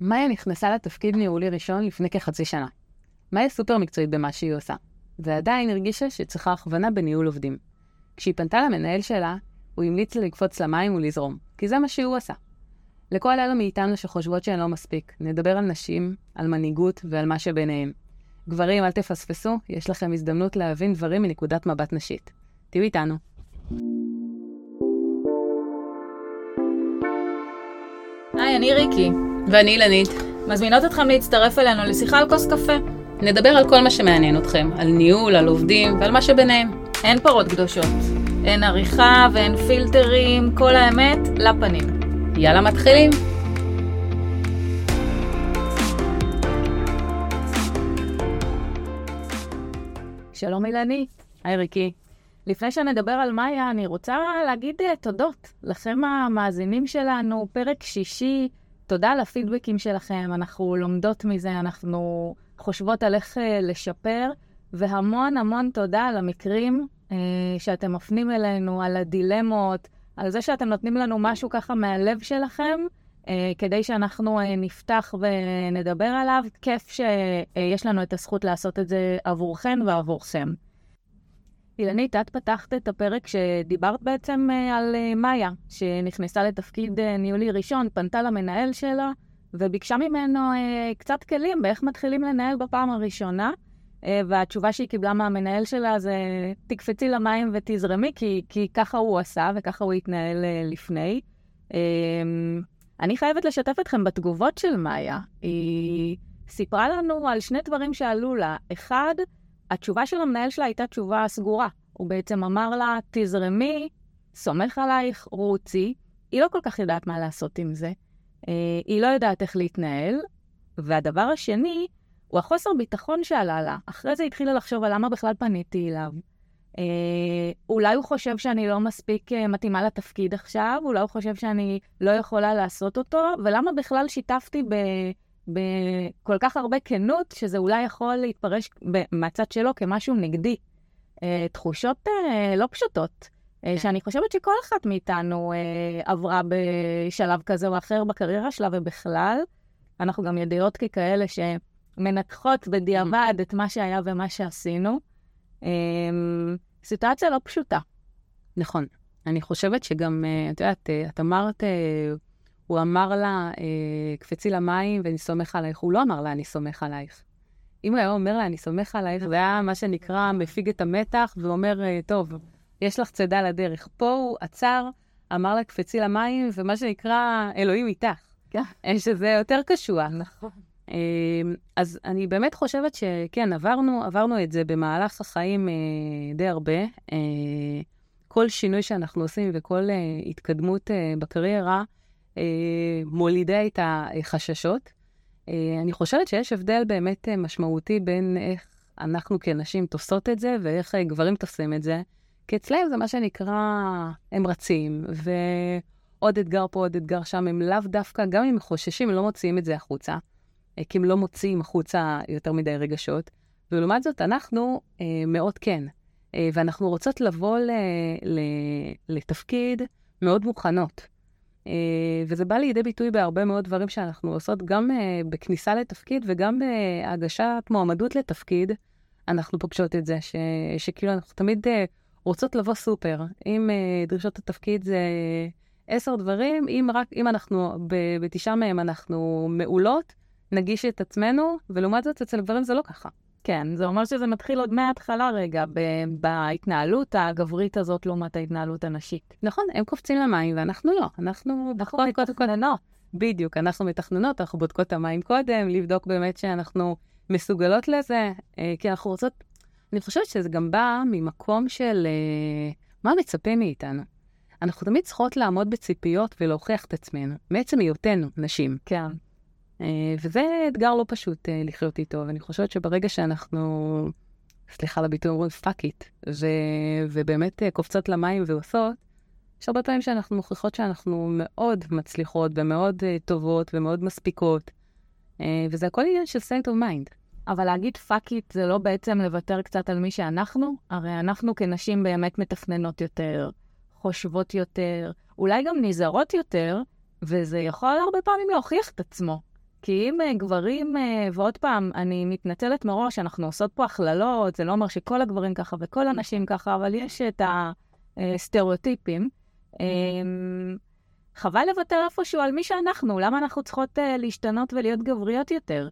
מאיה נכנסה לתפקיד ניהולי ראשון לפני כחצי שנה. מאיה סופר מקצועית במה שהיא עושה, ועדיין הרגישה שצריכה הכוונה בניהול עובדים. כשהיא פנתה למנהל שלה, הוא המליץ לה לקפוץ למים ולזרום, כי זה מה שהוא עשה. לכל אלה מאיתנו שחושבות שהן לא מספיק, נדבר על נשים, על מנהיגות ועל מה שביניהם. גברים, אל תפספסו, יש לכם הזדמנות להבין דברים מנקודת מבט נשית. תהיו איתנו. היי, אני ריקי. ואני אילנית. מזמינות אתכם להצטרף אלינו לשיחה על כוס קפה. נדבר על כל מה שמעניין אתכם, על ניהול, על עובדים ועל מה שביניהם. אין פרות קדושות. אין עריכה ואין פילטרים, כל האמת לפנים. יאללה, מתחילים. שלום אילנית. היי ריקי. לפני שנדבר על מאיה, אני רוצה להגיד תודות לכם המאזינים שלנו, פרק שישי, תודה על הפידבקים שלכם, אנחנו לומדות מזה, אנחנו חושבות על איך uh, לשפר, והמון המון תודה על המקרים uh, שאתם מפנים אלינו, על הדילמות, על זה שאתם נותנים לנו משהו ככה מהלב שלכם, uh, כדי שאנחנו uh, נפתח ונדבר עליו. כיף שיש לנו את הזכות לעשות את זה עבורכן ועבורכם. אילנית, את פתחת את הפרק שדיברת בעצם על מאיה, שנכנסה לתפקיד ניהולי ראשון, פנתה למנהל שלה, וביקשה ממנו קצת כלים באיך מתחילים לנהל בפעם הראשונה. והתשובה שהיא קיבלה מהמנהל שלה זה, תקפצי למים ותזרמי, כי, כי ככה הוא עשה וככה הוא התנהל לפני. אני חייבת לשתף אתכם בתגובות של מאיה. היא סיפרה לנו על שני דברים שעלו לה. אחד, התשובה של המנהל שלה הייתה תשובה סגורה. הוא בעצם אמר לה, תזרמי, סומך עלייך, רוצי. היא לא כל כך יודעת מה לעשות עם זה. היא לא יודעת איך להתנהל. והדבר השני, הוא החוסר ביטחון שעלה לה. אחרי זה התחילה לחשוב על למה בכלל פניתי אליו. אה, אולי הוא חושב שאני לא מספיק מתאימה לתפקיד עכשיו, אולי הוא חושב שאני לא יכולה לעשות אותו, ולמה בכלל שיתפתי ב... בכל כך הרבה כנות, שזה אולי יכול להתפרש מהצד שלו כמשהו נגדי. אה, תחושות אה, לא פשוטות, אה, שאני חושבת שכל אחת מאיתנו עברה בשלב כזה או אחר בקריירה שלה ובכלל. אנחנו גם ידיעות ככאלה שמנתחות בדיעבד את מה שהיה ומה שעשינו. סיטואציה לא פשוטה. נכון. אני חושבת שגם, את יודעת, את אמרת... אה, הוא אמר לה, אה, קפצי למים ואני סומך עלייך. הוא לא אמר לה, אני סומך עלייך. אם הוא היה אומר לה, אני סומך עלייך, זה היה מה שנקרא מפיג את המתח ואומר, אה, טוב, יש לך צידה לדרך. פה הוא עצר, אמר לה, קפצי למים, ומה שנקרא, אלוהים איתך. כן. שזה יותר קשוח. נכון. אה, אז אני באמת חושבת שכן, עברנו, עברנו את זה במהלך החיים אה, די הרבה. אה, כל שינוי שאנחנו עושים וכל אה, התקדמות אה, בקריירה, אה, מולידה את החששות. אה, אני חושבת שיש הבדל באמת אה, משמעותי בין איך אנחנו כנשים תופסות את זה ואיך גברים תופסים את זה. כי אצלם זה מה שנקרא, הם רצים, ועוד אתגר פה, עוד אתגר שם, הם לאו דווקא, גם אם חוששים, הם לא מוציאים את זה החוצה, כי הם לא מוציאים החוצה יותר מדי רגשות. ולעומת זאת, אנחנו אה, מאוד כן, אה, ואנחנו רוצות לבוא ל, ל, לתפקיד מאוד מוכנות. Uh, וזה בא לידי ביטוי בהרבה מאוד דברים שאנחנו עושות, גם uh, בכניסה לתפקיד וגם בהגשת מועמדות לתפקיד, אנחנו פוגשות את זה, ש, שכאילו אנחנו תמיד uh, רוצות לבוא סופר. אם דרישות התפקיד זה עשר דברים, אם רק, אם אנחנו, בתשעה מהם אנחנו מעולות, נגיש את עצמנו, ולעומת זאת, אצל גברים זה לא ככה. כן, זה אומר שזה מתחיל עוד מההתחלה רגע, בהתנהלות הגברית הזאת לעומת ההתנהלות הנשית. נכון, הם קופצים למים ואנחנו לא. אנחנו אנחנו מתכננות. בדיוק, אנחנו מתכננות, אנחנו בודקות את המים קודם, לבדוק באמת שאנחנו מסוגלות לזה, אה, כי אנחנו רוצות... אני חושבת שזה גם בא ממקום של אה, מה מצפה מאיתנו. אנחנו תמיד צריכות לעמוד בציפיות ולהוכיח את עצמנו, מעצם היותנו נשים. כן. וזה אתגר לא פשוט לחיות איתו, ואני חושבת שברגע שאנחנו, סליחה על הביטוי, אומרים fuck it, ובאמת קופצות למים ועושות, יש הרבה פעמים שאנחנו מוכיחות שאנחנו מאוד מצליחות ומאוד טובות ומאוד מספיקות, וזה הכל עניין של state of mind. אבל להגיד fuck it זה לא בעצם לוותר קצת על מי שאנחנו? הרי אנחנו כנשים באמת מתכננות יותר, חושבות יותר, אולי גם נזהרות יותר, וזה יכול הרבה פעמים להוכיח את עצמו. כי אם uh, גברים, uh, ועוד פעם, אני מתנצלת מראש, אנחנו עושות פה הכללות, זה לא אומר שכל הגברים ככה וכל הנשים ככה, אבל יש את הסטריאוטיפים. Uh, חבל לוותר איפשהו על מי שאנחנו, למה אנחנו צריכות להשתנות ולהיות גבריות יותר?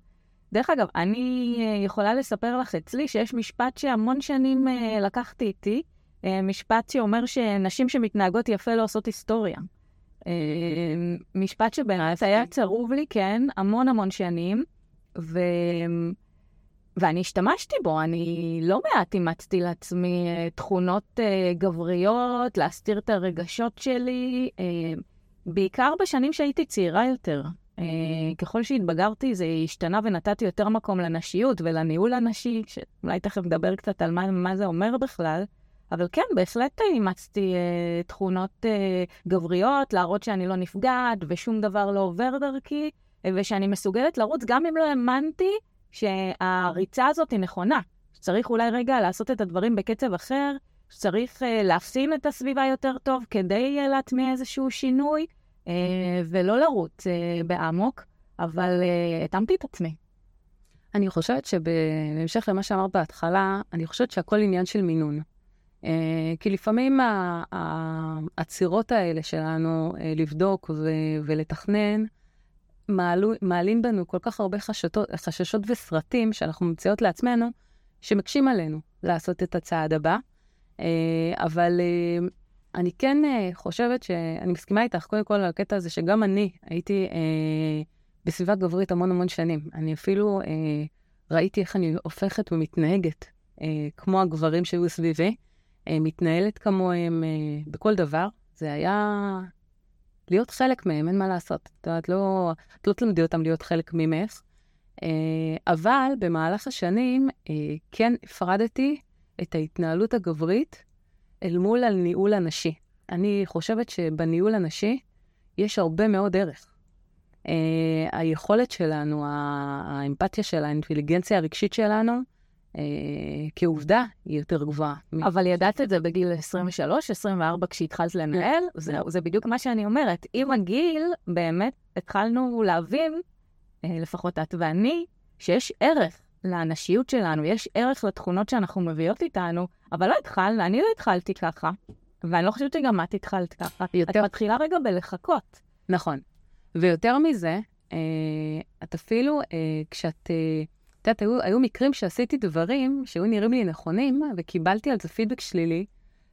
דרך אגב, אני יכולה לספר לך אצלי שיש משפט שהמון שנים לקחתי איתי, משפט שאומר שנשים שמתנהגות יפה לא עושות היסטוריה. Uh, משפט שבאמת היה צרוב לי, כן, המון המון שנים, ו... ואני השתמשתי בו, אני לא מעט אימצתי לעצמי uh, תכונות uh, גבריות, להסתיר את הרגשות שלי. Uh, בעיקר בשנים שהייתי צעירה יותר. אה, ככל שהתבגרתי זה השתנה ונתתי יותר מקום לנשיות ולניהול הנשי, שאולי תכף נדבר קצת על מה, מה זה אומר בכלל. אבל כן, בהחלט אימצתי אה, תכונות אה, גבריות, להראות שאני לא נפגעת ושום דבר לא עובר דרכי, אה, ושאני מסוגלת לרוץ גם אם לא האמנתי שהריצה הזאת היא נכונה. שצריך אולי רגע לעשות את הדברים בקצב אחר, שצריך uh, להפסין את הסביבה יותר טוב כדי uh, להטמיע איזשהו שינוי, uh, ולא לרוץ uh, באמוק, אבל uh, התאמתי את עצמי. אני חושבת שבהמשך למה שאמרת בהתחלה, אני חושבת שהכל עניין של מינון. Uh, כי לפעמים העצירות האלה שלנו uh, לבדוק ולתכנן, מעלו, מעלים בנו כל כך הרבה חששות, חששות וסרטים שאנחנו ממציאות לעצמנו, שמקשים עלינו לעשות את הצעד הבא. אה, אבל אה, אני כן אה, חושבת שאני מסכימה איתך, קודם כל, על הקטע הזה שגם אני הייתי בסביבה גברית המון המון שנים. אני אפילו ראיתי איך אני הופכת ומתנהגת כמו הגברים שהיו סביבי, מתנהלת כמוהם בכל דבר. זה היה להיות חלק מהם, אין מה לעשות. את יודעת, לא, את לא תלמדי אותם להיות חלק ממך. אבל במהלך השנים כן הפרדתי את ההתנהלות הגברית אל מול הניהול הנשי. אני חושבת שבניהול הנשי יש הרבה מאוד ערך. היכולת שלנו, האמפתיה של האינטליגנציה הרגשית שלנו, כעובדה, היא יותר גבוהה. אבל ידעת את זה בגיל 23, 24, כשהתחלת לנהל? זה, זה בדיוק מה שאני אומרת. עם הגיל, באמת התחלנו להבין, uh, לפחות את ואני, שיש ערך לנשיות שלנו, יש ערך לתכונות שאנחנו מביאות איתנו, אבל לא התחלנו, אני לא התחלתי ככה, ואני לא חושבת שגם את התחלת ככה. יותר... את מתחילה רגע בלחכות. נכון. ויותר מזה, אה, את אפילו, אה, כשאת... את יודעת, היו, היו מקרים שעשיתי דברים שהיו נראים לי נכונים, וקיבלתי על זה פידבק שלילי,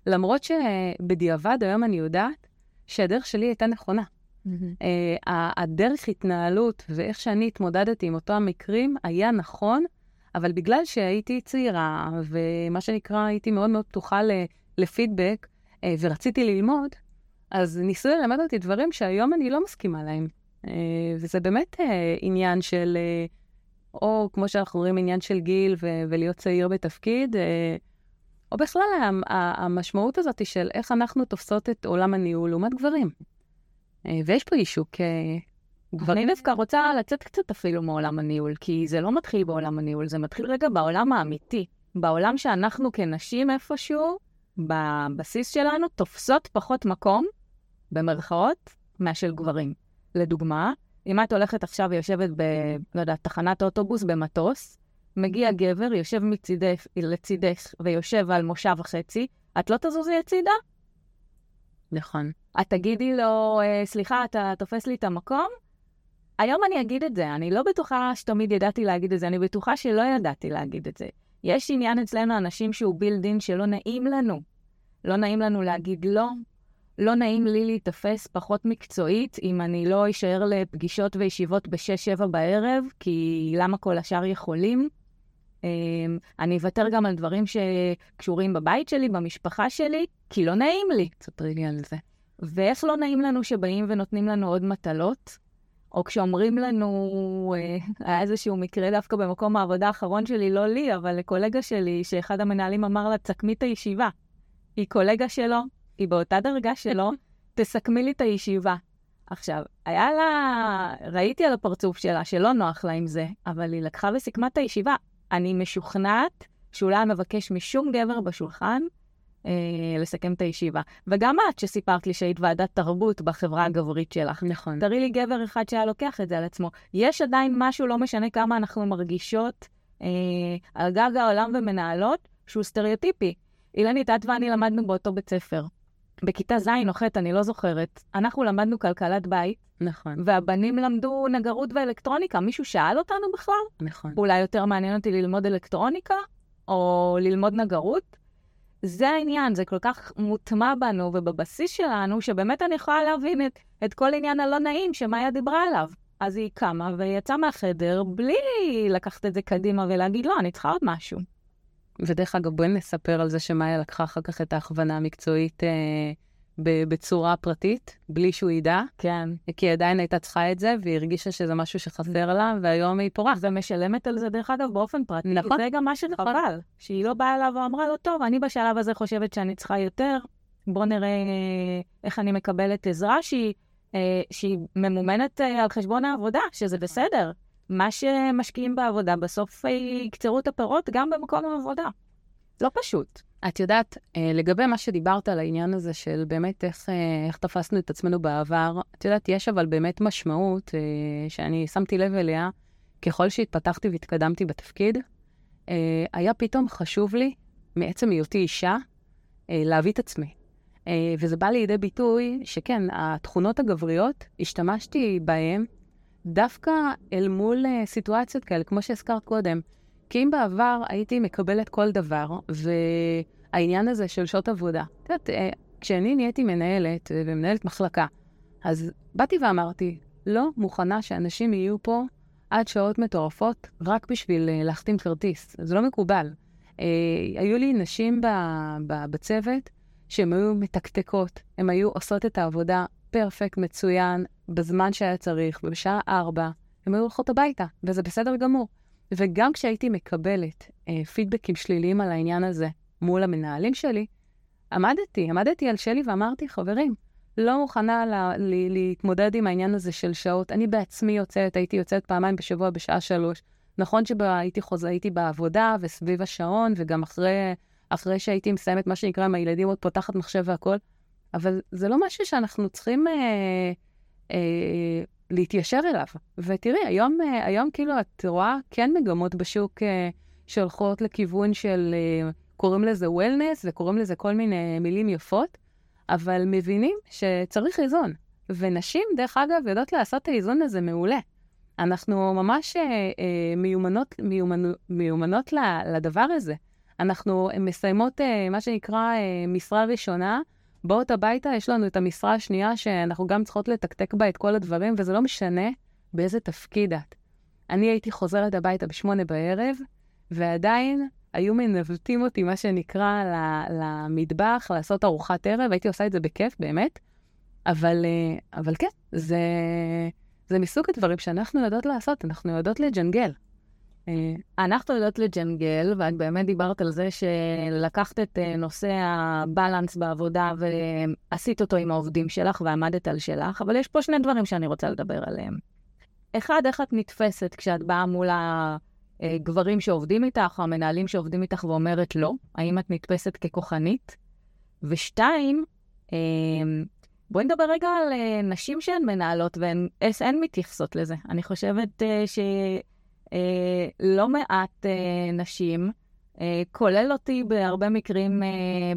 למרות שבדיעבד היום אני יודעת שהדרך שלי הייתה נכונה. Mm-hmm. Uh, הדרך התנהלות ואיך שאני התמודדתי עם אותם מקרים היה נכון, אבל בגלל שהייתי צעירה, ומה שנקרא, הייתי מאוד מאוד פתוחה לפידבק, אה, ורציתי ללמוד, אז ניסו ללמד אותי דברים שהיום אני לא מסכימה להם. אה, וזה באמת אה, עניין של, או כמו שאנחנו רואים, עניין של גיל ו- ולהיות צעיר בתפקיד, או בכלל המשמעות הזאת של איך אנחנו תופסות את עולם הניהול לעומת גברים. ויש פה אישוק אני דווקא רוצה לצאת קצת אפילו מעולם הניהול, כי זה לא מתחיל בעולם הניהול, זה מתחיל רגע בעולם האמיתי. בעולם שאנחנו כנשים איפשהו, בבסיס שלנו, תופסות פחות מקום, במרכאות, מאשר גברים. לדוגמה, אם את הולכת עכשיו ויושבת ב... לא יודעת, תחנת אוטובוס במטוס, מגיע גבר, יושב מצידך, לצידך ויושב על מושב וחצי, את לא תזוזי הצידה? נכון. את תגידי לו, אה, סליחה, אתה תופס לי את המקום? היום אני אגיד את זה, אני לא בטוחה שתמיד ידעתי להגיד את זה, אני בטוחה שלא ידעתי להגיד את זה. יש עניין אצלנו אנשים שהוא בילדין שלא נעים לנו. לא נעים לנו להגיד לא, לא נעים לי להיתפס פחות מקצועית אם אני לא אשאר לפגישות וישיבות ב-6-7 בערב, כי למה כל השאר יכולים? אמ, אני אוותר גם על דברים שקשורים בבית שלי, במשפחה שלי, כי לא נעים לי. ספרי לי על זה. ואיך לא נעים לנו שבאים ונותנים לנו עוד מטלות? או כשאומרים לנו, אה, היה איזשהו מקרה דווקא במקום העבודה האחרון שלי, לא לי, אבל לקולגה שלי, שאחד המנהלים אמר לה, תסכמי את הישיבה. היא קולגה שלו, היא באותה דרגה שלו, תסכמי לי את הישיבה. עכשיו, היה לה, ראיתי על הפרצוף שלה שלא נוח לה עם זה, אבל היא לקחה וסיכמה את הישיבה. אני משוכנעת שהוא לא היה מבקש משום גבר בשולחן, אה, לסכם את הישיבה. וגם את, שסיפרת לי שהיית ועדת תרבות בחברה הגברית שלך. נכון. תראי לי גבר אחד שהיה לוקח את זה על עצמו. יש עדיין משהו, לא משנה כמה אנחנו מרגישות, אה, על גג העולם ומנהלות, שהוא סטריאוטיפי. אילנית, את ואני למדנו באותו בית ספר. בכיתה ז' או ח', אני לא זוכרת, אנחנו למדנו כלכלת בית, נכון, והבנים למדו נגרות ואלקטרוניקה. מישהו שאל אותנו בכלל? נכון. אולי יותר מעניין אותי ללמוד אלקטרוניקה, או ללמוד נגרות? זה העניין, זה כל כך מוטמע בנו ובבסיס שלנו, שבאמת אני יכולה להבין את, את כל עניין הלא נעים שמאיה דיברה עליו. אז היא קמה ויצאה מהחדר בלי לקחת את זה קדימה ולהגיד, לא, אני צריכה עוד משהו. ודרך אגב, בואי נספר על זה שמאיה לקחה אחר כך את ההכוונה המקצועית אה, ב- בצורה פרטית, בלי שהוא ידע, כן. כי היא עדיין הייתה צריכה את זה, והיא הרגישה שזה משהו שחסר לה, והיום היא פורחת. ומשלמת על זה, דרך אגב, באופן פרטי. נכון. זה גם מה שחבל, שהיא לא באה אליו ואמרה לו, טוב, אני בשלב הזה חושבת שאני צריכה יותר, בוא נראה אה, איך אני מקבלת עזרה שהיא, אה, שהיא ממומנת אה, על חשבון העבודה, שזה בסדר. מה שמשקיעים בעבודה, בסוף אה, יקצרו את הפירות גם במקום העבודה. לא פשוט. את יודעת, אה, לגבי מה שדיברת על העניין הזה של באמת איך, אה, איך תפסנו את עצמנו בעבר, את יודעת, יש אבל באמת משמעות שאני שמתי לב אליה, ככל שהתפתחתי והתקדמתי בתפקיד, היה פתאום חשוב לי, מעצם היותי אישה, להביא את עצמי. וזה בא לידי ביטוי שכן, התכונות הגבריות, השתמשתי בהן דווקא אל מול אה, סיטואציות כאלה, כמו שהזכרת קודם. כי אם בעבר הייתי מקבלת כל דבר, והעניין הזה של שעות עבודה, את יודעת, אה, כשאני נהייתי מנהלת אה, ומנהלת מחלקה, אז באתי ואמרתי, לא מוכנה שאנשים יהיו פה עד שעות מטורפות רק בשביל להחתים כרטיס. זה לא מקובל. היו לי נשים בצוות שהן היו מתקתקות, הן היו עושות את העבודה פרפקט, מצוין, בזמן שהיה צריך, ובשעה ארבע, הן היו הולכות הביתה, וזה בסדר גמור. וגם כשהייתי מקבלת אה, פידבקים שליליים על העניין הזה מול המנהלים שלי, עמדתי, עמדתי על שלי ואמרתי, חברים, לא מוכנה לה, ל, להתמודד עם העניין הזה של שעות. אני בעצמי יוצאת, הייתי יוצאת פעמיים בשבוע בשעה שלוש. נכון שהייתי חוזה, הייתי בעבודה וסביב השעון, וגם אחרי, אחרי שהייתי מסיימת מה שנקרא עם הילדים, עוד פותחת מחשב והכול, אבל זה לא משהו שאנחנו צריכים אה, אה, להתיישר אליו. ותראי, היום, אה, היום כאילו את רואה כן מגמות בשוק אה, שהולכות לכיוון של, אה, קוראים לזה וולנס וקוראים לזה כל מיני מילים יפות, אבל מבינים שצריך איזון. ונשים, דרך אגב, יודעות לעשות את האיזון הזה מעולה. אנחנו ממש אה, אה, מיומנות, מיומנו, מיומנות לדבר הזה. אנחנו מסיימות אה, מה שנקרא אה, משרה ראשונה, באות הביתה, יש לנו את המשרה השנייה שאנחנו גם צריכות לתקתק בה את כל הדברים, וזה לא משנה באיזה תפקיד את. אני הייתי חוזרת הביתה בשמונה בערב, ועדיין היו מנווטים אותי, מה שנקרא, למטבח, לעשות ארוחת ערב, הייתי עושה את זה בכיף, באמת. אבל, אה, אבל כן, זה, זה מסוג הדברים שאנחנו יודעות לעשות, אנחנו יודעות לג'נגל. אה, אנחנו יודעות לג'נגל, ואת באמת דיברת על זה שלקחת את אה, נושא הבלנס בעבודה ועשית אותו עם העובדים שלך ועמדת על שלך, אבל יש פה שני דברים שאני רוצה לדבר עליהם. אחד, איך את נתפסת כשאת באה מול הגברים שעובדים איתך, או המנהלים שעובדים איתך ואומרת לא? האם את נתפסת ככוחנית? ושתיים, בואי נדבר רגע על נשים שהן מנהלות והן מתייחסות לזה. אני חושבת ש... אה, לא מעט אה, נשים, אה, כולל אותי בהרבה מקרים אה,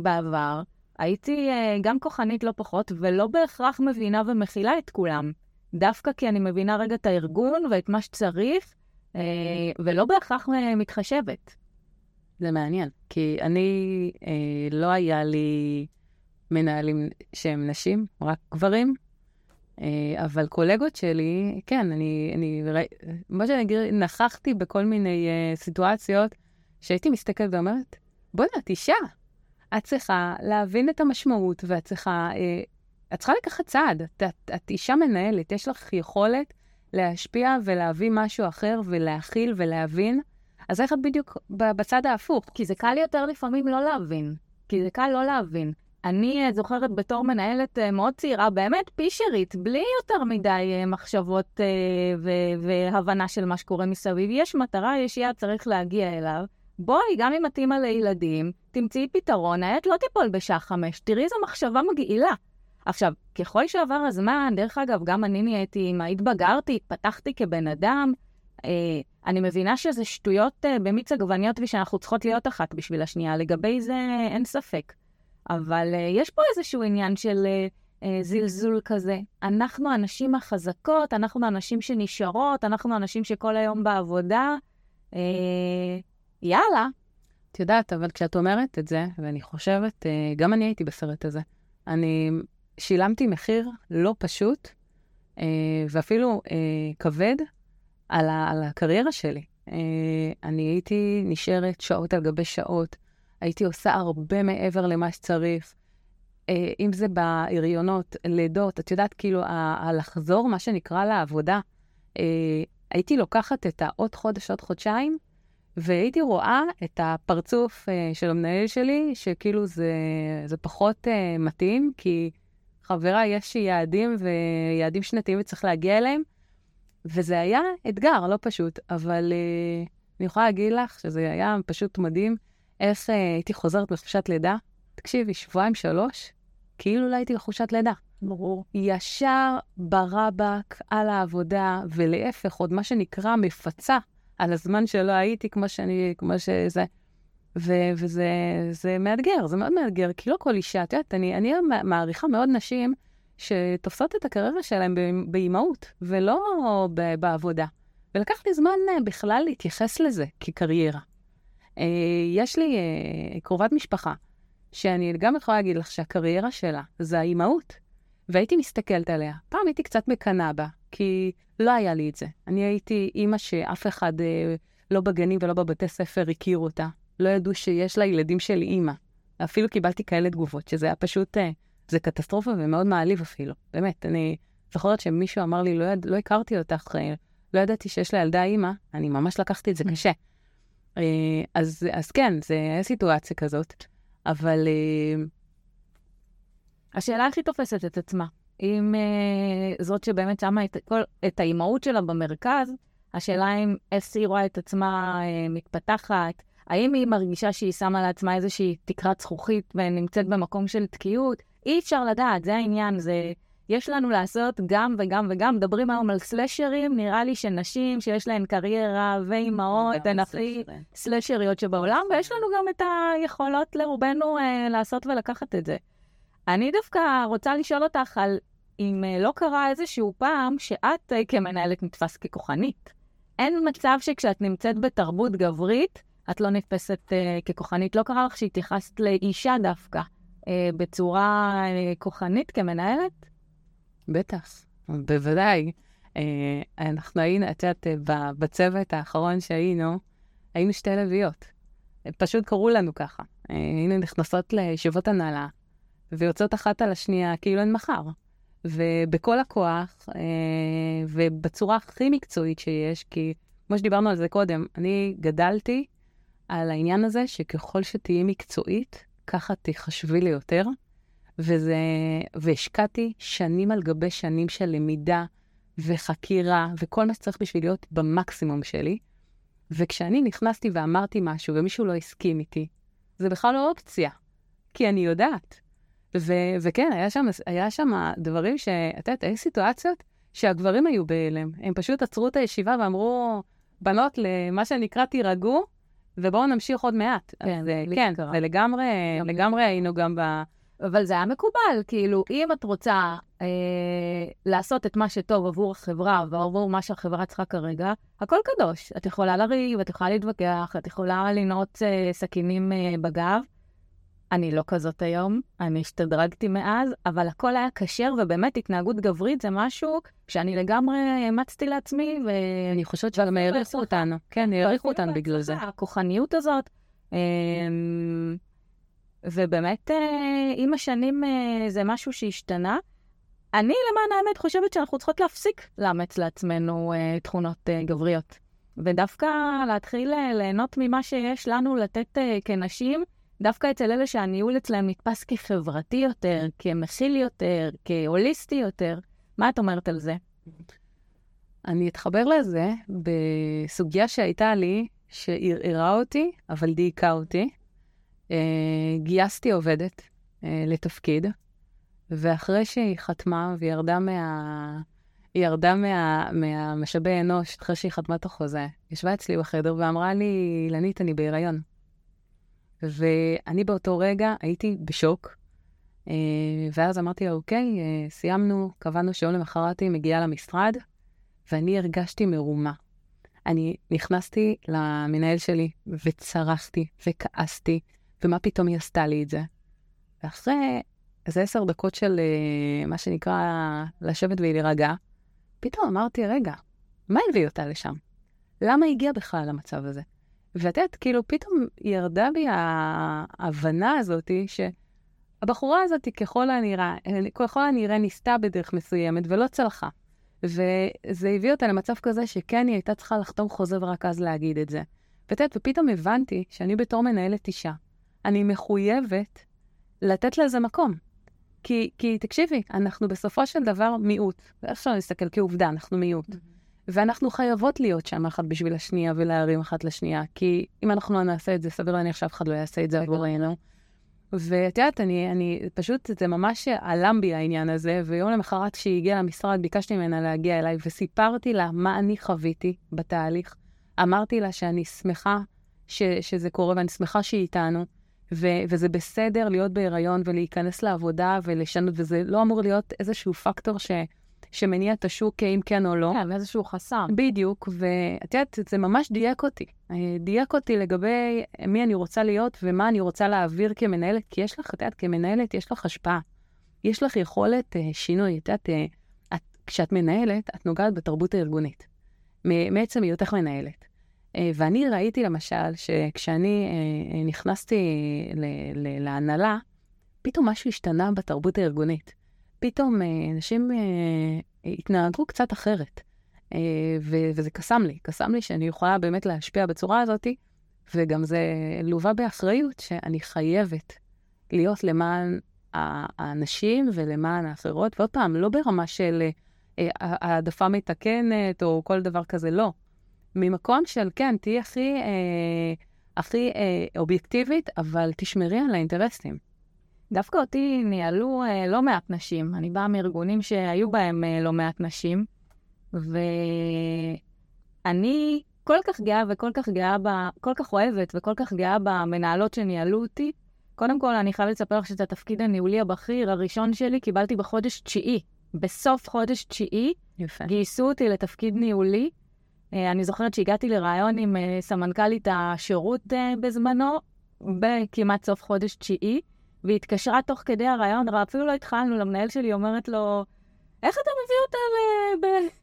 בעבר, הייתי אה, גם כוחנית לא פחות, ולא בהכרח מבינה ומכילה את כולם. דווקא כי אני מבינה רגע את הארגון ואת מה שצריך, אה, ולא בהכרח אה, מתחשבת. זה מעניין, כי אני, אה, לא היה לי מנהלים שהם נשים, רק גברים, אבל קולגות שלי, כן, אני, אני, מה שאני אגיד, נכחתי בכל מיני uh, סיטואציות שהייתי מסתכלת ואומרת, בוא'נה, את אישה. את צריכה להבין את המשמעות, ואת צריכה, uh, את צריכה לקחת צעד. את, את, את אישה מנהלת, יש לך יכולת להשפיע ולהביא משהו אחר ולהכיל ולהבין. אז איך את בדיוק בצד ההפוך? כי זה קל יותר לפעמים לא להבין. כי זה קל לא להבין. אני אה, זוכרת בתור מנהלת אה, מאוד צעירה, באמת פישרית, בלי יותר מדי אה, מחשבות והבנה של מה שקורה מסביב. יש מטרה, יש יעד, צריך להגיע אליו. בואי, גם אם את אימא לילדים, תמצאי פתרון, העת לא תיפול בשעה חמש, תראי איזו מחשבה מגעילה. עכשיו, ככל שעבר הזמן, דרך אגב, גם אני נהייתי אימא, התבגרתי, התפתחתי כבן אדם, אה, אני מבינה שזה שטויות אה, במיץ עגבניות ושאנחנו צריכות להיות אחת בשביל השנייה, לגבי זה אין ספק. אבל אה, יש פה איזשהו עניין של אה, אה, זלזול כזה. אנחנו הנשים החזקות, אנחנו הנשים שנשארות, אנחנו הנשים שכל היום בעבודה. יאללה. את יודעת, אבל כשאת אומרת את זה, ואני חושבת, גם אני הייתי בסרט הזה. אני שילמתי מחיר לא פשוט, ואפילו כבד, על, הקריירה שלי. אני הייתי נשארת שעות על גבי שעות, הייתי עושה הרבה מעבר למה שצריך. אה, אם זה בהריונות, לידות, את יודעת, כאילו, הלחזור, מה שנקרא לעבודה, אה, הייתי לוקחת את העוד חודש, עוד חודשיים, והייתי רואה את הפרצוף של המנהל שלי, שכאילו זה, זה פחות מתאים, כי חברה, יש יעדים ויעדים שנתיים וצריך להגיע אליהם, וזה היה אתגר, לא פשוט, אבל אני יכולה להגיד לך שזה היה פשוט מדהים איך uh, הייתי חוזרת מחופשת לידה. תקשיבי, שבועיים, שלוש, כאילו לא הייתי בחופשת לידה. ברור. ישר ברבק על העבודה, ולהפך, עוד מה שנקרא מפצה על הזמן שלא הייתי, כמו שאני, כמו שזה. ו- וזה מאתגר, זה מאוד מאתגר, כי לא כל אישה, את יודעת, אני, אני מעריכה מאוד נשים שתופסות את הקריירה שלהן באימהות, ולא ב- בעבודה. ולקח לי זמן אה, בכלל להתייחס לזה כקריירה. אה, יש לי אה, קרובת משפחה, שאני גם יכולה להגיד לך שהקריירה שלה זה האימהות, והייתי מסתכלת עליה. פעם הייתי קצת מקנאה בה, כי לא היה לי את זה. אני הייתי אימא שאף אחד לא בגנים ולא בבתי ספר הכיר אותה. לא ידעו שיש לילדים של אימא. אפילו קיבלתי כאלה תגובות, שזה היה פשוט, אה, זה קטסטרופה ומאוד מעליב אפילו. באמת, אני זוכרת שמישהו אמר לי, לא, יד, לא הכרתי אותך, אה, לא ידעתי שיש לילדה אימא, אני ממש לקחתי את זה קשה. אה, אז, אז כן, זה היה סיטואציה כזאת, אבל... השאלה איך היא תופסת את עצמה. אם uh, זאת שבאמת שמה את, כל, את האימהות שלה במרכז, השאלה אם איך היא רואה את עצמה uh, מתפתחת, האם היא מרגישה שהיא שמה לעצמה איזושהי תקרת זכוכית ונמצאת במקום של תקיעות? אי אפשר לדעת, זה העניין, זה... יש לנו לעשות גם וגם וגם. מדברים היום על סלשרים, נראה לי שנשים שיש להן קריירה ואימהות הן הכי סלשריות שבעולם, ויש לנו גם את היכולות לרובנו אה, לעשות ולקחת את זה. אני דווקא רוצה לשאול אותך על אם אה, לא קרה איזשהו פעם שאת אה, כמנהלת נתפס ככוחנית. אין מצב שכשאת נמצאת בתרבות גברית, את לא נתפסת uh, ככוחנית. לא קרה לך שהתייחסת לאישה דווקא uh, בצורה uh, כוחנית כמנהלת? בטח, בוודאי. Uh, אנחנו היינו, את יודעת, בצוות האחרון שהיינו, היינו שתי לביאות. פשוט קראו לנו ככה. Uh, היינו נכנסות לישיבות הנהלה, ויוצאות אחת על השנייה כאילו אין מחר. ובכל הכוח, uh, ובצורה הכי מקצועית שיש, כי כמו שדיברנו על זה קודם, אני גדלתי על העניין הזה שככל שתהיי מקצועית, ככה תחשבי לי יותר. וזה, והשקעתי שנים על גבי שנים של למידה וחקירה וכל מה שצריך בשביל להיות במקסימום שלי. וכשאני נכנסתי ואמרתי משהו ומישהו לא הסכים איתי, זה בכלל לא אופציה, כי אני יודעת. ו- וכן, היה שם, היה שם דברים ש... את יודעת, היו סיטואציות שהגברים היו בהלם. הם פשוט עצרו את הישיבה ואמרו, בנות, למה שנקרא, תירגעו, ובואו נמשיך עוד מעט. כן, אז, כן, קרה. ולגמרי לגמרי היינו גם ב... אבל זה היה מקובל, כאילו, אם את רוצה אה, לעשות את מה שטוב עבור החברה ועבור מה שהחברה צריכה כרגע, הכל קדוש. את יכולה לריב, את יכולה להתווכח, את יכולה לנעוץ אה, סכינים אה, בגב, אני לא כזאת היום, אני השתדרגתי מאז, אבל הכל היה כשר, ובאמת התנהגות גברית זה משהו שאני לגמרי אימצתי לעצמי, ואני חושבת שגם העריכו אותנו. כן, העריכו אותנו בגלל זה. הכוחניות הזאת. אמ, ובאמת, אה, עם השנים אה, זה משהו שהשתנה. אני, למען האמת, חושבת שאנחנו צריכות להפסיק לאמץ לעצמנו אה, תכונות גבריות. ודווקא להתחיל ליהנות ממה שיש לנו לתת כנשים, דווקא אצל אלה שהניהול אצלם נתפס כחברתי יותר, כמכיל יותר, כהוליסטי יותר. מה את אומרת על זה? אני אתחבר לזה בסוגיה שהייתה לי, שערערה אותי, אבל דייקה אותי. אה, גייסתי עובדת אה, לתפקיד, ואחרי שהיא חתמה והיא ירדה מה... היא ירדה מה, מהמשאבי אנוש, אחרי שהיא חתמה את החוזה, ישבה אצלי בחדר ואמרה לי, אילנית, אני בהיריון. ואני באותו רגע הייתי בשוק, אה, ואז אמרתי לה, אוקיי, סיימנו, קבענו שיום למחרת היא מגיעה למשרד, ואני הרגשתי מרומה. אני נכנסתי למנהל שלי וצרחתי וכעסתי, ומה פתאום היא עשתה לי את זה? ואחרי איזה עשר דקות של אה, מה שנקרא לשבת ולהירגע, פתאום אמרתי, רגע, מה הביא אותה לשם? למה היא הגיעה בכלל למצב הזה? ואת יודעת, כאילו, פתאום ירדה בי ההבנה הזאת שהבחורה הזאת ככל הנראה, ככל הנראה ניסתה בדרך מסוימת ולא צלחה. וזה הביא אותה למצב כזה שכן, היא הייתה צריכה לחתום חוזה ורק אז להגיד את זה. ואת יודעת, ופתאום הבנתי שאני בתור מנהלת אישה, אני מחויבת לתת לזה מקום. כי, כי תקשיבי, אנחנו בסופו של דבר מיעוט. אפשר להסתכל כעובדה, אנחנו מיעוט. Mm-hmm. ואנחנו חייבות להיות שם אחת בשביל השנייה ולהרים אחת לשנייה, כי אם אנחנו לא נעשה את זה, סביר להניח שאף אחד לא יעשה את זה עבורנו. ואת יודעת, אני, אני, פשוט, זה ממש עלם בי העניין הזה, ויום למחרת כשהיא הגיעה למשרד, ביקשתי ממנה להגיע אליי, וסיפרתי לה מה אני חוויתי בתהליך. אמרתי לה שאני שמחה ש, שזה קורה, ואני שמחה שהיא איתנו, ו, וזה בסדר להיות בהיריון ולהיכנס לעבודה ולשנות, וזה לא אמור להיות איזשהו פקטור ש... שמניע את השוק אם כן או לא. כן, איזשהו חסם. בדיוק, ואת יודעת, זה ממש דייק אותי. אה, דייק אותי לגבי מי אני רוצה להיות ומה אני רוצה להעביר כמנהלת, כי יש לך, את יודעת, כמנהלת יש לך השפעה. יש לך יכולת uh, שינוי. את יודעת, uh, את, כשאת מנהלת, את נוגעת בתרבות הארגונית. מעצם היותך מנהלת. Uh, ואני ראיתי למשל שכשאני uh, נכנסתי להנהלה, פתאום משהו השתנה בתרבות הארגונית. פתאום אה, אנשים אה, התנהגו קצת אחרת. אה, וזה קסם לי, קסם לי שאני יכולה באמת להשפיע בצורה הזאת, וגם זה לווה באחריות שאני חייבת להיות למען האנשים ולמען האחרות, ועוד פעם, לא ברמה של העדפה מתקנת או כל דבר כזה, לא. ממקום של, כן, תהיי הכי, אה, הכי אה, אובייקטיבית, אבל תשמרי על האינטרסים. דווקא אותי ניהלו אה, לא מעט נשים. אני באה מארגונים שהיו בהם אה, לא מעט נשים, ואני כל כך גאה וכל כך גאה ב... כל כך אוהבת וכל כך גאה במנהלות שניהלו אותי. קודם כל, אני חייבת לספר לך שאת התפקיד הניהולי הבכיר הראשון שלי קיבלתי בחודש תשיעי. בסוף חודש תשיעי יפה. גייסו אותי לתפקיד ניהולי. אה, אני זוכרת שהגעתי לראיון עם אה, סמנכ"לית השירות אה, בזמנו, בכמעט סוף חודש תשיעי. והיא תוך כדי הרעיון, אפילו לא התחלנו, למנהל שלי אומרת לו, איך אתה מביא אותה ב...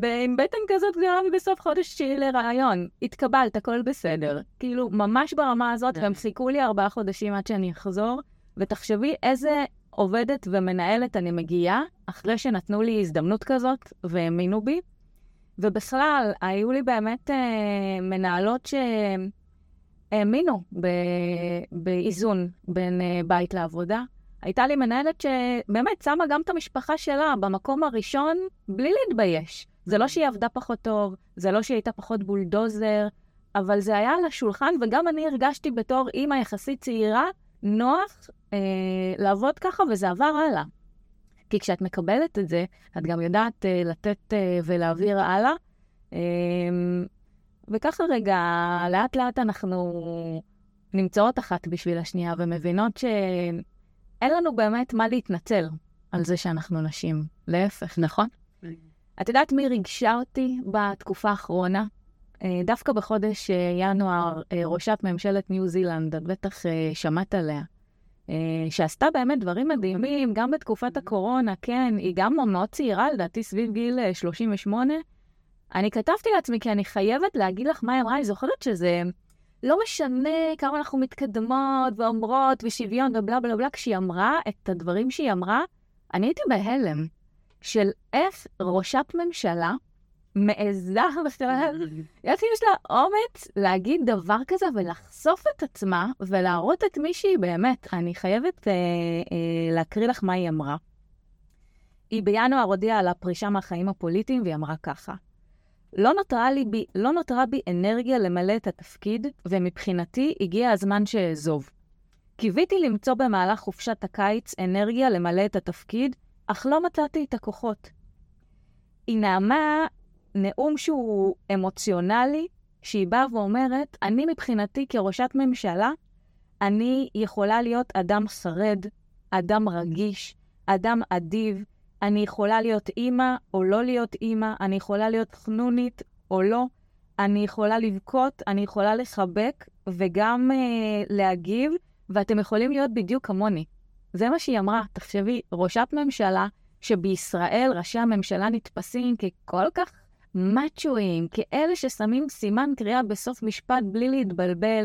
ב... עם בטן כזאת גדולה ובסוף חודש תשיעי לרעיון? התקבלת, הכל בסדר. כאילו, ממש ברמה הזאת, והם חיכו לי ארבעה חודשים עד שאני אחזור, ותחשבי איזה עובדת ומנהלת אני מגיעה, אחרי שנתנו לי הזדמנות כזאת והאמינו בי. ובכלל, היו לי באמת אה, מנהלות ש... האמינו באיזון בין אה, בית לעבודה. הייתה לי מנהלת שבאמת שמה גם את המשפחה שלה במקום הראשון בלי להתבייש. זה לא שהיא עבדה פחות טוב, זה לא שהיא הייתה פחות בולדוזר, אבל זה היה על השולחן, וגם אני הרגשתי בתור אימא יחסית צעירה, נוח אה, לעבוד ככה, וזה עבר הלאה. כי כשאת מקבלת את זה, את גם יודעת אה, לתת אה, ולהעביר הלאה. אה, וככה רגע, לאט לאט אנחנו נמצאות אחת בשביל השנייה ומבינות שאין לנו באמת מה להתנצל על זה שאנחנו נשים. להפך, נכון? את יודעת מי ריגשה אותי בתקופה האחרונה? אה, דווקא בחודש ינואר, ראשת ממשלת ניו זילנד, את בטח שמעת עליה, שעשתה באמת דברים מדהימים, גם בתקופת הקורונה, כן, היא גם מאוד צעירה, לדעתי סביב גיל 38, אני כתבתי לעצמי כי אני חייבת להגיד לך מה היא אמרה, אני זוכרת שזה לא משנה כמה אנחנו מתקדמות ואומרות ושוויון ובלה בלה בלה, כשהיא אמרה את הדברים שהיא אמרה, אני הייתי בהלם של איך ראשת ממשלה מעיזה בכלל, איך יש לה אומץ להגיד דבר כזה ולחשוף את עצמה ולהראות את מי שהיא באמת. אני חייבת אה, אה, להקריא לך מה היא אמרה. היא בינואר הודיעה על הפרישה מהחיים הפוליטיים והיא אמרה ככה: לא נותרה, לי בי, לא נותרה בי אנרגיה למלא את התפקיד, ומבחינתי הגיע הזמן שאעזוב. קיוויתי למצוא במהלך חופשת הקיץ אנרגיה למלא את התפקיד, אך לא מצאתי את הכוחות. היא נעמה נאום שהוא אמוציונלי, שהיא באה ואומרת, אני מבחינתי כראשת ממשלה, אני יכולה להיות אדם חרד, אדם רגיש, אדם אדיב, אני יכולה להיות אימא או לא להיות אימא, אני יכולה להיות חנונית או לא, אני יכולה לבכות, אני יכולה לחבק וגם uh, להגיב, ואתם יכולים להיות בדיוק כמוני. זה מה שהיא אמרה. תחשבי, ראשת ממשלה, שבישראל ראשי הממשלה נתפסים ככל כך מאצ'ואים, כאלה ששמים סימן קריאה בסוף משפט בלי להתבלבל.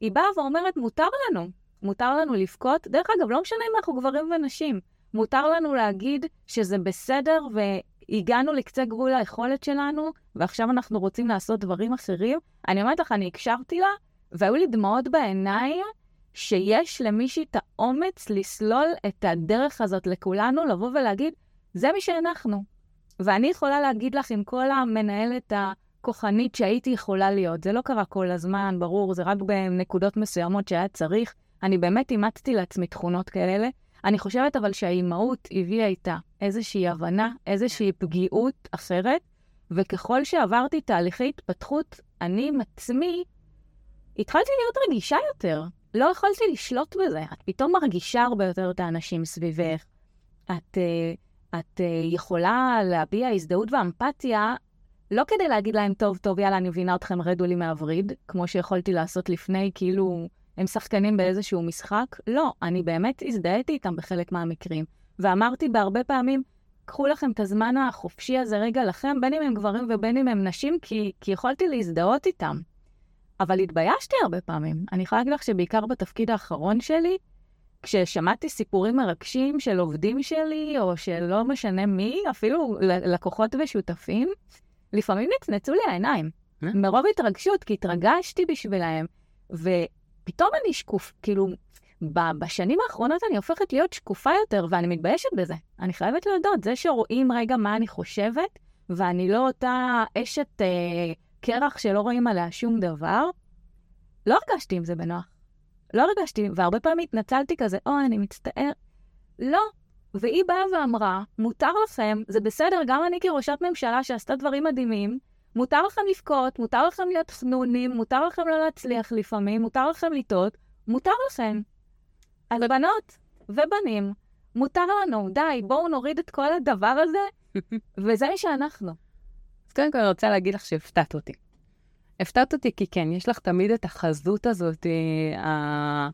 היא באה ואומרת, מותר לנו, מותר לנו לבכות. דרך אגב, לא משנה אם אנחנו גברים ונשים. מותר לנו להגיד שזה בסדר והגענו לקצה גבול היכולת שלנו, ועכשיו אנחנו רוצים לעשות דברים אחרים. אני אומרת לך, אני הקשבתי לה, והיו לי דמעות בעיניים, שיש למישהי את האומץ לסלול את הדרך הזאת לכולנו, לבוא ולהגיד, זה מי שאנחנו. ואני יכולה להגיד לך עם כל המנהלת הכוחנית שהייתי יכולה להיות. זה לא קרה כל הזמן, ברור, זה רק בנקודות מסוימות שהיה צריך. אני באמת אימצתי לעצמי תכונות כאלה. אני חושבת אבל שהאימהות הביאה איתה איזושהי הבנה, איזושהי פגיעות אחרת, וככל שעברתי תהליכי התפתחות, אני עם עצמי התחלתי להיות רגישה יותר. לא יכולתי לשלוט בזה. את פתאום מרגישה הרבה יותר את האנשים סביבך. את, uh, את uh, יכולה להביע הזדהות ואמפתיה, לא כדי להגיד להם, טוב, טוב, יאללה, אני מבינה אתכם, רדו לי מהווריד, כמו שיכולתי לעשות לפני, כאילו הם שחקנים באיזשהו משחק. לא, אני באמת הזדהיתי איתם בחלק מהמקרים. ואמרתי בהרבה פעמים, קחו לכם את הזמן החופשי הזה רגע לכם, בין אם הם גברים ובין אם הם נשים, כי, כי יכולתי להזדהות איתם. אבל התביישתי הרבה פעמים. אני יכולה להגיד לך שבעיקר בתפקיד האחרון שלי, כששמעתי סיפורים מרגשים של עובדים שלי, או של לא משנה מי, אפילו לקוחות ושותפים, לפעמים נצנצו לי העיניים. אה? מרוב התרגשות, כי התרגשתי בשבילהם. ופתאום אני שקוף, כאילו, בשנים האחרונות אני הופכת להיות שקופה יותר, ואני מתביישת בזה. אני חייבת להודות, זה שרואים רגע מה אני חושבת, ואני לא אותה אשת אה, קרח שלא רואים עליה שום דבר, לא הרגשתי עם זה בנוח. לא הרגשתי, והרבה פעמים התנצלתי כזה, אוי, אני מצטער. לא. והיא באה ואמרה, מותר לכם, זה בסדר, גם אני כראשת ממשלה שעשתה דברים מדהימים, מותר לכם לבכות, מותר לכם להיות חנונים, מותר לכם לא להצליח לפעמים, מותר לכם לטעות, מותר לכם. אז בנות ובנים, מותר לנו, די, בואו נוריד את כל הדבר הזה, וזה מי שאנחנו. קודם כל אני רוצה להגיד לך שהפתעת אותי. הפתעת אותי כי כן, יש לך תמיד את החזות הזאת, אה,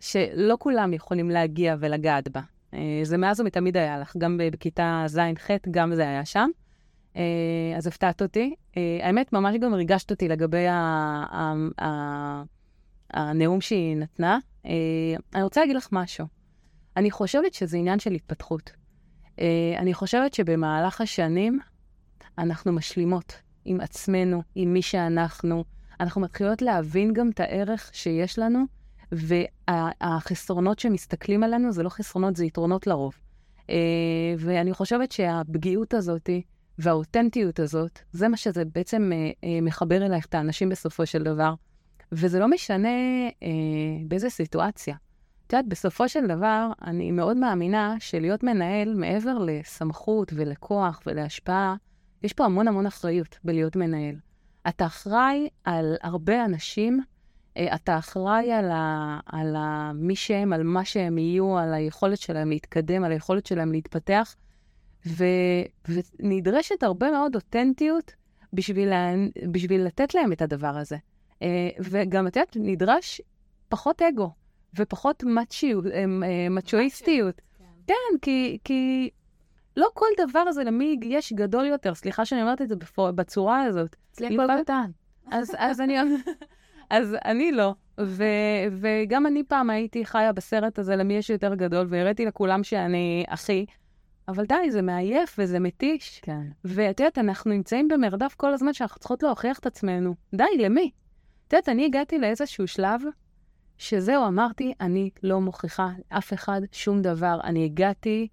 שלא כולם יכולים להגיע ולגעת בה. אה, זה מאז ומתמיד היה לך, גם בכיתה ז'-ח', גם זה היה שם. אה, אז הפתעת אותי. אה, האמת, ממש גם ריגשת אותי לגבי ה, ה, ה, הנאום שהיא נתנה. אה, אני רוצה להגיד לך משהו. אני חושבת שזה עניין של התפתחות. אה, אני חושבת שבמהלך השנים, אנחנו משלימות עם עצמנו, עם מי שאנחנו. אנחנו מתחילות להבין גם את הערך שיש לנו, והחסרונות שמסתכלים עלינו זה לא חסרונות, זה יתרונות לרוב. אה, ואני חושבת שהפגיעות הזאת והאותנטיות הזאת, זה מה שזה בעצם אה, אה, מחבר אלייך את האנשים בסופו של דבר. וזה לא משנה באיזה סיטואציה. את יודעת, בסופו של דבר, אני מאוד מאמינה שלהיות מנהל, מעבר לסמכות ולכוח ולהשפעה, יש פה המון המון אחריות בלהיות מנהל. אתה אחראי על הרבה אנשים, אה, אתה אחראי על, ה, על ה, מי שהם, על מה שהם יהיו, על היכולת שלהם להתקדם, על היכולת שלהם להתפתח, ו, ונדרשת הרבה מאוד אותנטיות בשביל, לה, בשביל לתת להם את הדבר הזה. אה, וגם, את יודעת, נדרש פחות אגו ופחות אה, מצ'ואיסטיות. כן, כן כי, כי לא כל דבר זה למי יש גדול יותר. סליחה שאני אומרת את זה בפור, בצורה הזאת. אצלי הכל קטן. אז, אז, אני, אז אני לא. ו, וגם אני פעם הייתי חיה בסרט הזה למי יש יותר גדול, והראיתי לכולם שאני אחי. אבל די, זה מעייף וזה מתיש. כן. ואת יודעת, אנחנו נמצאים במרדף כל הזמן שאנחנו צריכות להוכיח את עצמנו. די, למי? את יודעת, אני הגעתי לאיזשהו שלב שזהו, אמרתי, אני לא מוכיחה לאף אחד שום דבר. אני הגעתי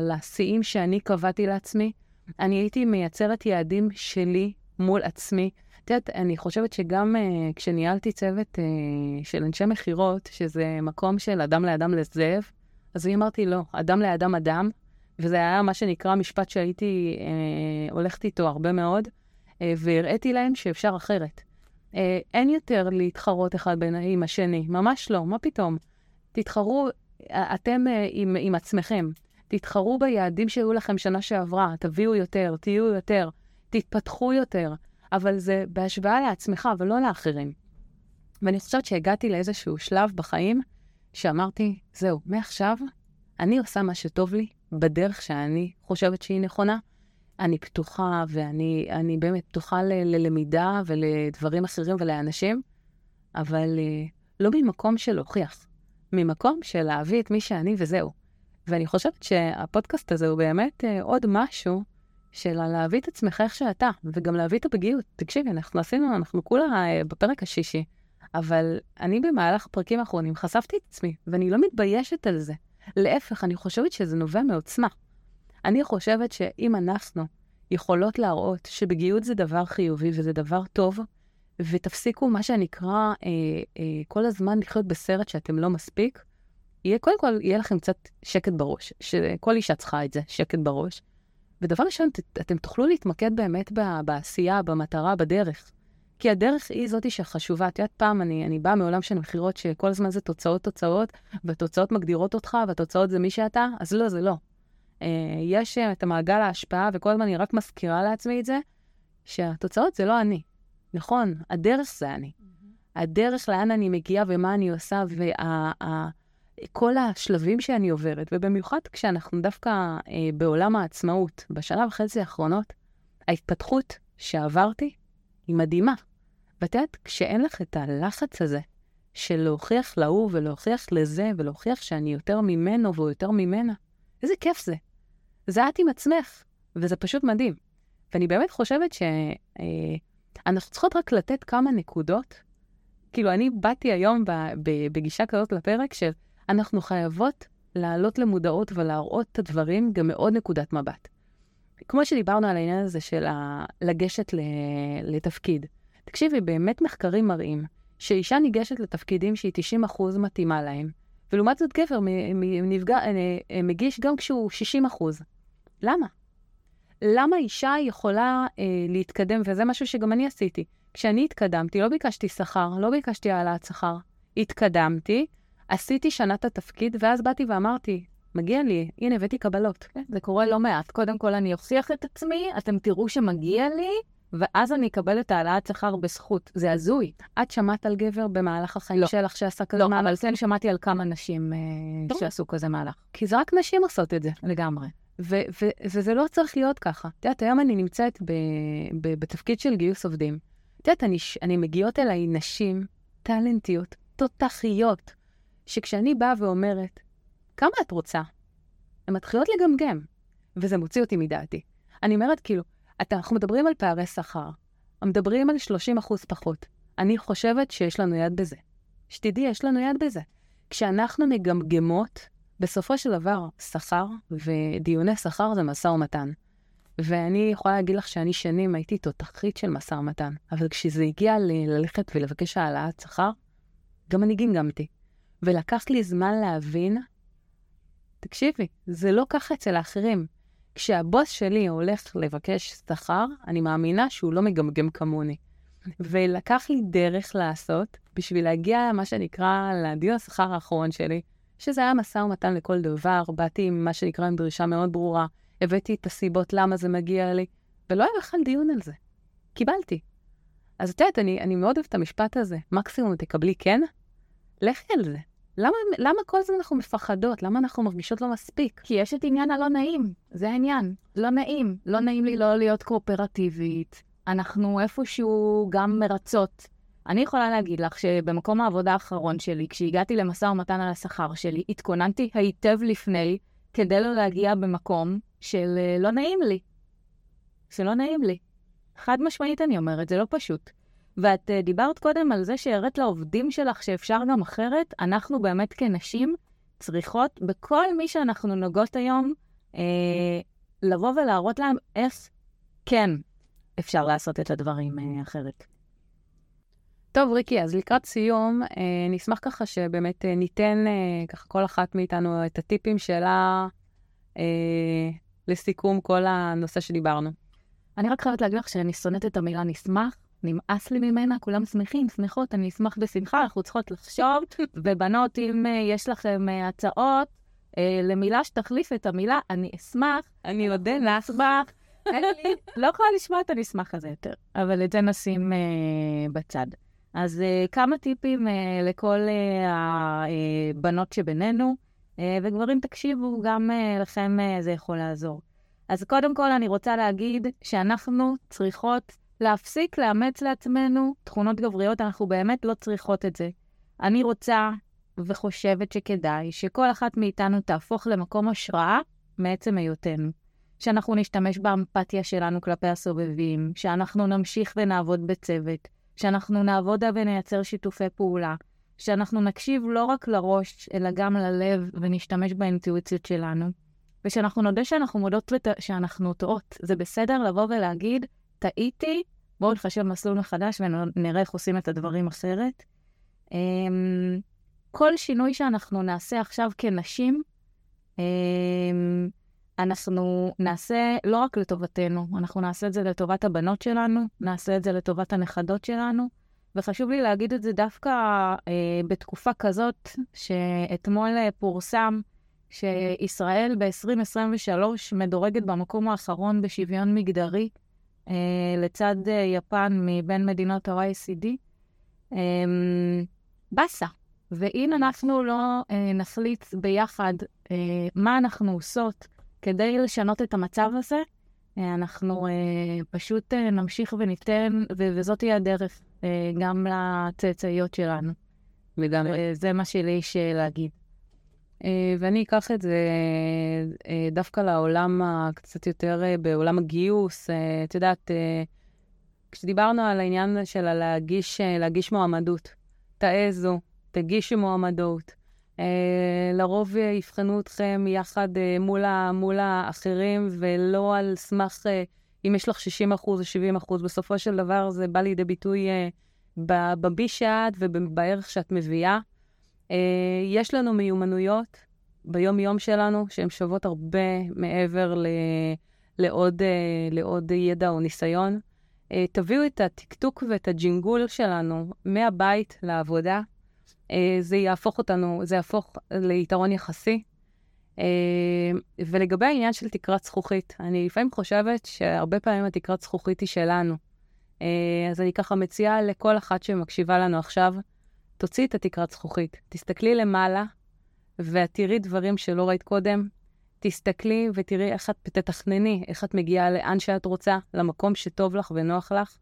לשיאים שאני קבעתי לעצמי, אני הייתי מייצרת יעדים שלי מול עצמי. את יודעת, אני חושבת שגם uh, כשניהלתי צוות uh, של אנשי מכירות, שזה מקום של אדם לאדם לזאב, אז אני אמרתי, לא, אדם לאדם אדם, וזה היה מה שנקרא משפט שהייתי uh, הולכת איתו הרבה מאוד, uh, והראיתי להם שאפשר אחרת. Uh, אין יותר להתחרות אחד בין עם השני, ממש לא, מה פתאום? תתחרו אתם uh, עם, עם עצמכם. תתחרו ביעדים שהיו לכם שנה שעברה, תביאו יותר, תהיו יותר, תתפתחו יותר, אבל זה בהשוואה לעצמך ולא לאחרים. ואני חושבת שהגעתי לאיזשהו שלב בחיים שאמרתי, זהו, מעכשיו אני עושה מה שטוב לי בדרך שאני חושבת שהיא נכונה. אני פתוחה ואני באמת פתוחה ל- ללמידה ולדברים אחרים ולאנשים, אבל uh, לא ממקום של להוכיח, ממקום של להביא את מי שאני וזהו. ואני חושבת שהפודקאסט הזה הוא באמת uh, עוד משהו של להביא את עצמך איך שאתה, וגם להביא את הפגיעות. תקשיבי, אנחנו עשינו, אנחנו כולה uh, בפרק השישי, אבל אני במהלך הפרקים האחרונים חשפתי את עצמי, ואני לא מתביישת על זה. להפך, אני חושבת שזה נובע מעוצמה. אני חושבת שאם אנחנו יכולות להראות שבגיעות זה דבר חיובי וזה דבר טוב, ותפסיקו מה שנקרא אה, אה, כל הזמן לחיות בסרט שאתם לא מספיק, יהיה, קודם כל, יהיה לכם קצת שקט בראש, שכל אישה צריכה את זה, שקט בראש. ודבר ראשון, אתם תוכלו להתמקד באמת בעשייה, במטרה, בדרך. כי הדרך היא זאתי שחשובה. את יודעת, פעם אני, אני באה מעולם של מכירות שכל הזמן זה תוצאות, תוצאות, והתוצאות מגדירות אותך, והתוצאות זה מי שאתה, אז לא, זה לא. אה, יש את המעגל ההשפעה, וכל הזמן אני רק מזכירה לעצמי את זה, שהתוצאות זה לא אני. נכון, הדרך זה אני. הדרך לאן אני מגיעה ומה אני עושה, וה... כל השלבים שאני עוברת, ובמיוחד כשאנחנו דווקא אה, בעולם העצמאות, בשנה וחצי האחרונות, ההתפתחות שעברתי היא מדהימה. ואת יודעת, כשאין לך את הלחץ הזה של להוכיח להוא ולהוכיח לזה ולהוכיח שאני יותר ממנו והוא יותר ממנה, איזה כיף זה. זה את עם עצמך, וזה פשוט מדהים. ואני באמת חושבת שאנחנו אה, צריכות רק לתת כמה נקודות. כאילו, אני באתי היום בגישה כזאת לפרק של אנחנו חייבות לעלות למודעות ולהראות את הדברים גם מעוד נקודת מבט. כמו שדיברנו על העניין הזה של לגשת לתפקיד. תקשיבי, באמת מחקרים מראים שאישה ניגשת לתפקידים שהיא 90% מתאימה להם, ולעומת זאת גבר נפגע, אה, אה, מגיש גם כשהוא 60%. למה? למה אישה יכולה אה, להתקדם, וזה משהו שגם אני עשיתי. כשאני התקדמתי, לא ביקשתי שכר, לא ביקשתי העלאת שכר. התקדמתי, עשיתי שנה את התפקיד, ואז באתי ואמרתי, מגיע לי, הנה, הבאתי קבלות. כן, זה קורה לא מעט. קודם כל אני אוכיח את עצמי, אתם תראו שמגיע לי, ואז אני אקבל את העלאת שכר בזכות. זה הזוי. את שמעת על גבר במהלך החיים לא. שלך שעשה כזה לא, מהלך? לא, אבל כן שמעתי על כמה נשים אה, שעשו כזה מהלך. כי זה רק נשים עושות את זה. לגמרי. ו- ו- וזה לא צריך להיות ככה. את יודעת, היום אני נמצאת ב- ב- בתפקיד של גיוס עובדים. את יודעת, אני, אני מגיעות אליי נשים טאלנטיות, תותחיות, שכשאני באה ואומרת, כמה את רוצה? הן מתחילות לגמגם, וזה מוציא אותי מדעתי. אני אומרת, כאילו, אתה, אנחנו מדברים על פערי שכר, מדברים על 30 אחוז פחות. אני חושבת שיש לנו יד בזה. שתדעי, יש לנו יד בזה. כשאנחנו מגמגמות, בסופו של דבר, שכר ודיוני שכר זה משא ומתן. ואני יכולה להגיד לך שאני שנים הייתי תותחית של משא ומתן, אבל כשזה הגיע ל- ללכת ולבקש העלאת שכר, גם אני גמגמתי. ולקח לי זמן להבין, תקשיבי, זה לא ככה אצל האחרים. כשהבוס שלי הולך לבקש שכר, אני מאמינה שהוא לא מגמגם כמוני. ולקח לי דרך לעשות בשביל להגיע, מה שנקרא, לדיון השכר האחרון שלי, שזה היה משא ומתן לכל דבר, באתי עם מה שנקרא עם דרישה מאוד ברורה, הבאתי את הסיבות למה זה מגיע לי, ולא היה בכלל דיון על זה. קיבלתי. אז את יודעת, אני, אני מאוד אוהבת את המשפט הזה, מקסימום תקבלי כן, לכי על זה. למה, למה כל הזמן אנחנו מפחדות? למה אנחנו מרגישות לא מספיק? כי יש את עניין הלא נעים, זה העניין. לא נעים. לא נעים לי לא להיות קואופרטיבית. אנחנו איפשהו גם מרצות. אני יכולה להגיד לך שבמקום העבודה האחרון שלי, כשהגעתי למשא ומתן על השכר שלי, התכוננתי היטב לפני כדי לא להגיע במקום של אה, לא נעים לי. שלא נעים לי. חד משמעית אני אומרת, זה לא פשוט. ואת uh, דיברת קודם על זה שהראית לעובדים שלך שאפשר גם אחרת. אנחנו באמת כנשים צריכות, בכל מי שאנחנו נוגעות היום, uh, לבוא ולהראות להם איך כן אפשר לעשות את הדברים אה, אחרת. טוב, ריקי, אז לקראת סיום, אה, נשמח ככה שבאמת אה, ניתן אה, ככה כל אחת מאיתנו את הטיפים שלה לסיכום כל הנושא שדיברנו. אני רק חייבת להגיד לך שאני שונאת את המילה נשמח, נמאס לי ממנה, כולם שמחים, שמחות, אני אשמח בשמחה, אנחנו צריכות לחשוב, ובנות, אם יש לכם הצעות למילה שתחליף את המילה, אני אשמח. אני אודה לך. אשמח. אין לי, לא יכולה לשמוע את הנשמח הזה יותר, אבל את זה נשים בצד. אז אה, כמה טיפים אה, לכל אה, הבנות שבינינו, אה, וגברים תקשיבו, גם אה, לכם אה, זה יכול לעזור. אז קודם כל אני רוצה להגיד שאנחנו צריכות להפסיק לאמץ לעצמנו תכונות גבריות, אנחנו באמת לא צריכות את זה. אני רוצה וחושבת שכדאי שכל אחת מאיתנו תהפוך למקום השראה מעצם היותנו. שאנחנו נשתמש באמפתיה שלנו כלפי הסובבים, שאנחנו נמשיך ונעבוד בצוות, שאנחנו נעבוד ונייצר שיתופי פעולה, שאנחנו נקשיב לא רק לראש, אלא גם ללב ונשתמש באינטואיציות שלנו, ושאנחנו נודה שאנחנו מודות ות... שאנחנו טועות. זה בסדר לבוא ולהגיד, טעיתי, בואו נחשב מסלול מחדש ונראה איך עושים את הדברים אחרת. אמ, כל שינוי שאנחנו נעשה עכשיו כנשים, אמ, אנחנו נעשה לא רק לטובתנו, אנחנו נעשה את זה לטובת הבנות שלנו, נעשה את זה לטובת הנכדות שלנו, וחשוב לי להגיד את זה דווקא אה, בתקופה כזאת, שאתמול אה, פורסם שישראל ב-2023 מדורגת במקום האחרון בשוויון מגדרי, אה, לצד אה, יפן מבין מדינות ה-OECD. אה, באסה. ואם אנחנו לא אה, נחליט ביחד אה, מה אנחנו עושות, כדי לשנות את המצב הזה, אה, אנחנו אה, פשוט אה, נמשיך וניתן, וזאת תהיה הדרך גם לצאצאיות שלנו. לגמרי. זה מה שלי יש להגיד. ואני אקח את זה דווקא לעולם הקצת יותר, בעולם הגיוס. את יודעת, כשדיברנו על העניין של להגיש, להגיש מועמדות, תעזו, תגישו מועמדות. אה, לרוב יבחנו אתכם יחד אה, מול, ה, מול האחרים, ולא על סמך אה, אם יש לך 60 אחוז או 70 אחוז. בסופו של דבר זה בא לידי ביטוי בבי שאת ובערך שאת מביאה. יש לנו מיומנויות ביום-יום שלנו שהן שוות הרבה מעבר ל, לעוד, לעוד ידע או ניסיון. תביאו את הטקטוק ואת הג'ינגול שלנו מהבית לעבודה. אה, זה יהפוך אותנו, זה יהפוך ליתרון יחסי. אה, ולגבי העניין של תקרת זכוכית, אני לפעמים חושבת שהרבה פעמים התקרת זכוכית היא שלנו. אה, אז אני ככה מציעה לכל אחת שמקשיבה לנו עכשיו, תוציאי את התקרת זכוכית, תסתכלי למעלה ואת תראי דברים שלא ראית קודם. תסתכלי ותראי איך את, תתכנני, איך את מגיעה לאן שאת רוצה, למקום שטוב לך ונוח לך.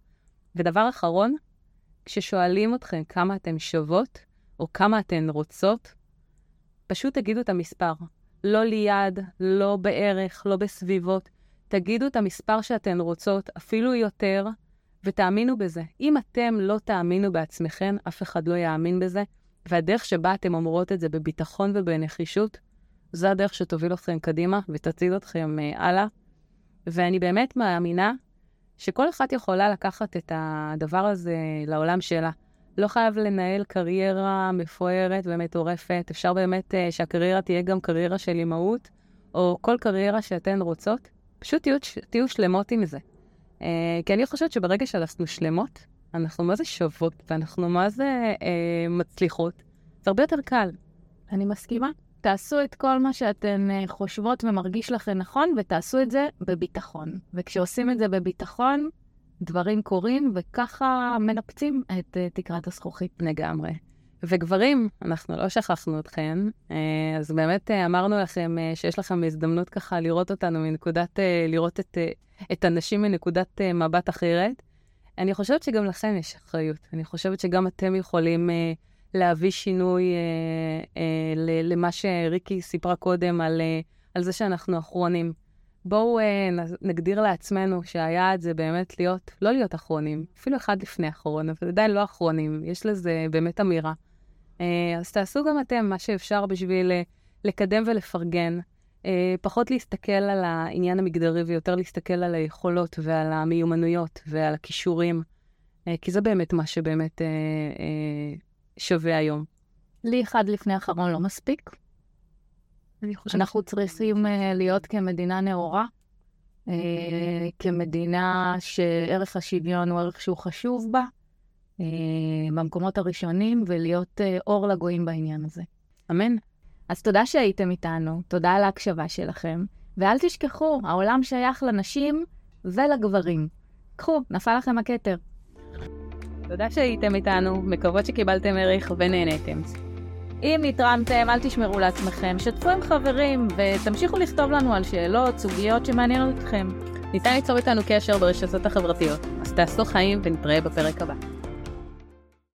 ודבר אחרון, כששואלים אתכם כמה אתן שוות, או כמה אתן רוצות, פשוט תגידו את המספר. לא ליד, לא בערך, לא בסביבות. תגידו את המספר שאתן רוצות, אפילו יותר, ותאמינו בזה. אם אתם לא תאמינו בעצמכם, אף אחד לא יאמין בזה, והדרך שבה אתן אומרות את זה בביטחון ובנחישות, זו הדרך שתוביל אתכם קדימה ותציל אתכם uh, הלאה. ואני באמת מאמינה שכל אחת יכולה לקחת את הדבר הזה לעולם שלה. לא חייב לנהל קריירה מפוארת ומטורפת, אפשר באמת uh, שהקריירה תהיה גם קריירה של אימהות, או כל קריירה שאתן רוצות, פשוט תהיו, תהיו שלמות עם זה. Uh, כי אני חושבת שברגע שאנחנו שלמות, אנחנו מה זה שוות, ואנחנו מה זה uh, מצליחות, זה הרבה יותר קל. אני מסכימה. תעשו את כל מה שאתן חושבות ומרגיש לכן נכון, ותעשו את זה בביטחון. וכשעושים את זה בביטחון, דברים קורים, וככה מנפצים את uh, תקרת הזכוכית. לגמרי. וגברים, אנחנו לא שכחנו אתכם, אה, אז באמת אה, אמרנו לכם שיש לכם הזדמנות ככה לראות אותנו מנקודת, לראות את, את הנשים מנקודת מבט אחרת. אני חושבת שגם לכם יש אחריות. אני חושבת שגם אתם יכולים להביא שינוי למה שריקי סיפרה קודם על, על זה שאנחנו אחרונים. בואו אה, נגדיר לעצמנו שהיעד זה באמת להיות, לא להיות אחרונים, אפילו אחד לפני אחרון, אבל עדיין לא אחרונים, יש לזה באמת אמירה. אה, אז תעשו גם אתם מה שאפשר בשביל אה, לקדם ולפרגן פחות להסתכל על העניין המגדרי ויותר להסתכל על היכולות ועל המיומנויות ועל הכישורים, כי זה באמת מה שבאמת שווה היום. לי אחד לפני אחרון לא מספיק. אנחנו צריכים אה, להיות כמדינה נאורה, אה, כמדינה שערך השוויון הוא ערך שהוא חשוב בה, אה, במקומות הראשונים, ולהיות אור לגויים בעניין הזה. אמן. אז תודה שהייתם איתנו, תודה על ההקשבה שלכם, ואל תשכחו, העולם שייך לנשים ולגברים. קחו, נפל לכם הכתר. תודה שהייתם איתנו, מקוות שקיבלתם ערך ונהניתם. אם נתרמתם, אל תשמרו לעצמכם, שתפו עם חברים ותמשיכו לכתוב לנו על שאלות, סוגיות שמעניינות אתכם. ניתן ליצור איתנו קשר ברשתות החברתיות, אז תעשו חיים ונתראה בפרק הבא.